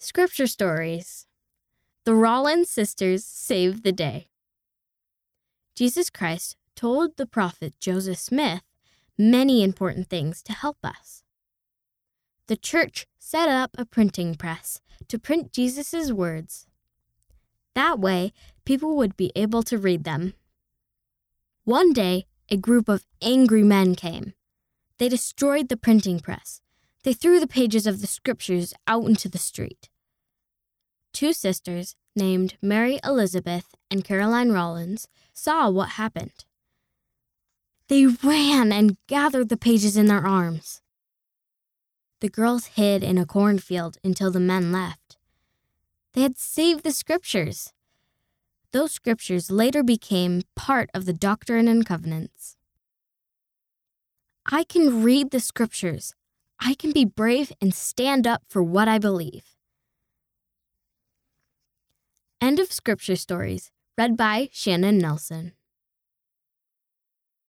Scripture Stories The Rollins Sisters Save the Day. Jesus Christ told the prophet Joseph Smith many important things to help us. The church set up a printing press to print Jesus' words. That way, people would be able to read them. One day, a group of angry men came. They destroyed the printing press. They threw the pages of the scriptures out into the street. Two sisters, named Mary Elizabeth and Caroline Rollins, saw what happened. They ran and gathered the pages in their arms. The girls hid in a cornfield until the men left. They had saved the scriptures. Those scriptures later became part of the Doctrine and Covenants. I can read the scriptures. I can be brave and stand up for what I believe. End of Scripture Stories, read by Shannon Nelson.